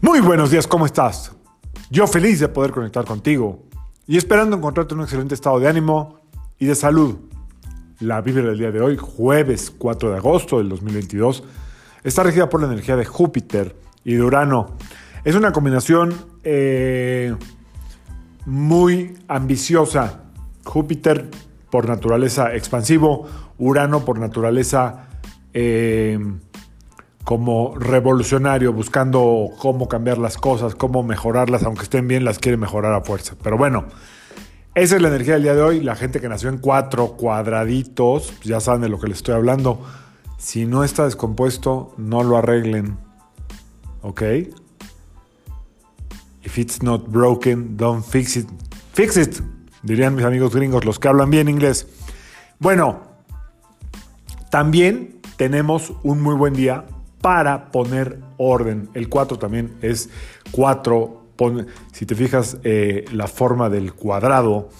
Muy buenos días, ¿cómo estás? Yo feliz de poder conectar contigo y esperando encontrarte en un excelente estado de ánimo y de salud. La vibra del día de hoy, jueves 4 de agosto del 2022, está regida por la energía de Júpiter y de Urano. Es una combinación eh, muy ambiciosa. Júpiter por naturaleza expansivo, Urano por naturaleza eh, como revolucionario, buscando cómo cambiar las cosas, cómo mejorarlas, aunque estén bien, las quiere mejorar a fuerza. Pero bueno, esa es la energía del día de hoy. La gente que nació en cuatro cuadraditos, pues ya saben de lo que les estoy hablando. Si no está descompuesto, no lo arreglen. ¿Ok? If it's not broken, don't fix it. Fix it, dirían mis amigos gringos, los que hablan bien inglés. Bueno, también tenemos un muy buen día para poner orden. El 4 también es 4. Si te fijas, eh, la forma del cuadrado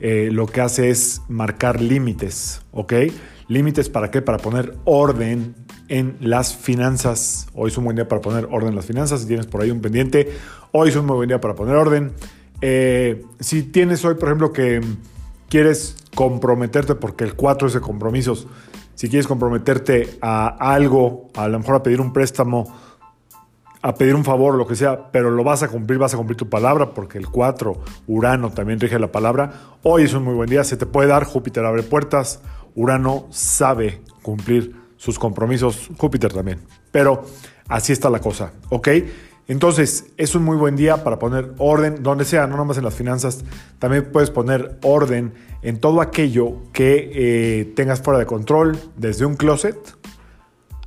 eh, lo que hace es marcar límites, ¿ok? Límites para qué? Para poner orden en las finanzas. Hoy es un buen día para poner orden en las finanzas. Si tienes por ahí un pendiente, hoy es un buen día para poner orden. Eh, si tienes hoy, por ejemplo, que quieres comprometerte, porque el 4 es de compromisos, si quieres comprometerte a algo, a lo mejor a pedir un préstamo, a pedir un favor, lo que sea, pero lo vas a cumplir, vas a cumplir tu palabra, porque el 4, Urano también rige la palabra. Hoy es un muy buen día, se te puede dar, Júpiter abre puertas, Urano sabe cumplir sus compromisos, Júpiter también. Pero así está la cosa, ¿ok? Entonces, es un muy buen día para poner orden, donde sea, no nomás en las finanzas, también puedes poner orden en todo aquello que eh, tengas fuera de control, desde un closet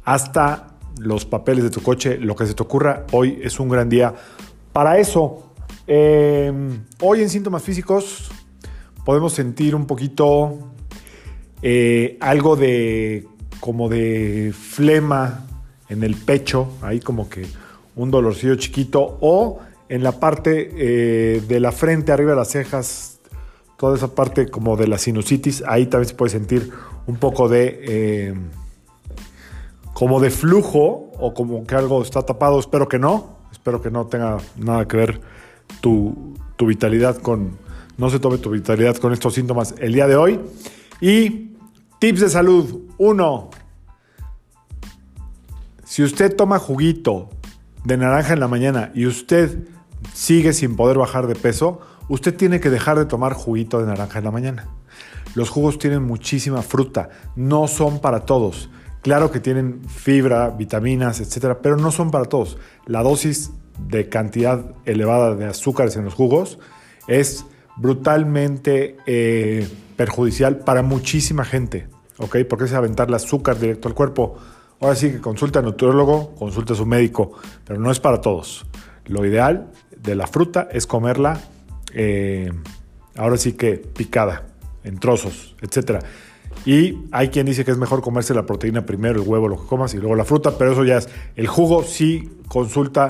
hasta los papeles de tu coche, lo que se te ocurra, hoy es un gran día para eso. Em, hoy en síntomas físicos podemos sentir un poquito eh, algo de como de flema en el pecho, ahí como que un dolorcillo chiquito o en la parte eh, de la frente, arriba de las cejas, toda esa parte como de la sinusitis, ahí también se puede sentir un poco de eh, como de flujo o como que algo está tapado, espero que no, espero que no tenga nada que ver tu, tu vitalidad con, no se tome tu vitalidad con estos síntomas el día de hoy. Y tips de salud, uno, si usted toma juguito, de naranja en la mañana y usted sigue sin poder bajar de peso, usted tiene que dejar de tomar juguito de naranja en la mañana. Los jugos tienen muchísima fruta, no son para todos. Claro que tienen fibra, vitaminas, etcétera, pero no son para todos. La dosis de cantidad elevada de azúcares en los jugos es brutalmente eh, perjudicial para muchísima gente, ¿ok? Porque es aventar el azúcar directo al cuerpo. Ahora sí que consulta a nutriólogo, consulta a su médico, pero no es para todos. Lo ideal de la fruta es comerla, eh, ahora sí que picada, en trozos, etc. Y hay quien dice que es mejor comerse la proteína primero, el huevo, lo que comas, y luego la fruta, pero eso ya es el jugo. Sí, consulta,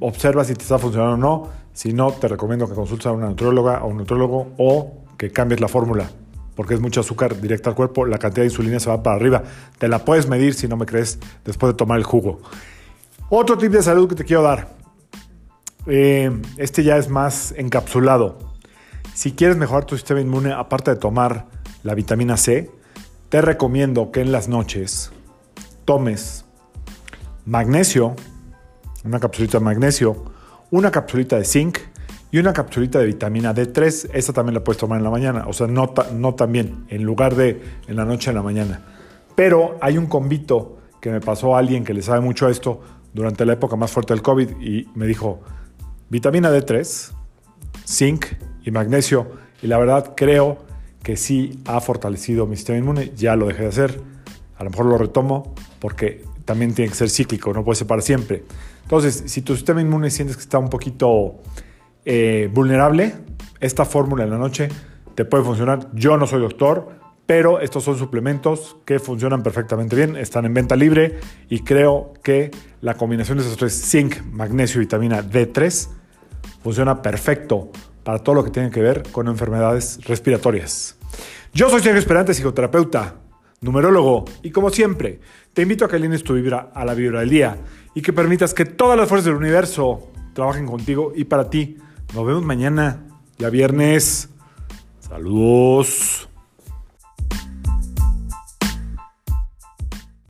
observa si te está funcionando o no. Si no, te recomiendo que consultes a una nutrióloga o un nutriólogo o que cambies la fórmula porque es mucho azúcar directo al cuerpo, la cantidad de insulina se va para arriba. Te la puedes medir si no me crees después de tomar el jugo. Otro tip de salud que te quiero dar. Eh, este ya es más encapsulado. Si quieres mejorar tu sistema inmune, aparte de tomar la vitamina C, te recomiendo que en las noches tomes magnesio, una capsulita de magnesio, una capsulita de zinc y una capsulita de vitamina D3. Esa también la puedes tomar en la mañana, o sea, no, no también, en lugar de en la noche en la mañana. Pero hay un convito que me pasó a alguien que le sabe mucho esto durante la época más fuerte del COVID y me dijo, vitamina D3, zinc y magnesio. Y la verdad creo que sí ha fortalecido mi sistema inmune, ya lo dejé de hacer, a lo mejor lo retomo porque también tiene que ser cíclico, no puede ser para siempre. Entonces, si tu sistema inmune sientes que está un poquito eh, vulnerable, esta fórmula en la noche te puede funcionar. Yo no soy doctor, pero estos son suplementos que funcionan perfectamente bien, están en venta libre y creo que la combinación de esos tres, zinc, magnesio y vitamina D3, funciona perfecto para todo lo que tiene que ver con enfermedades respiratorias. Yo soy Sergio Esperante, psicoterapeuta, numerólogo, y como siempre, te invito a que alines tu vibra a la vibra del día y que permitas que todas las fuerzas del universo trabajen contigo y para ti. Nos vemos mañana, ya viernes. Saludos.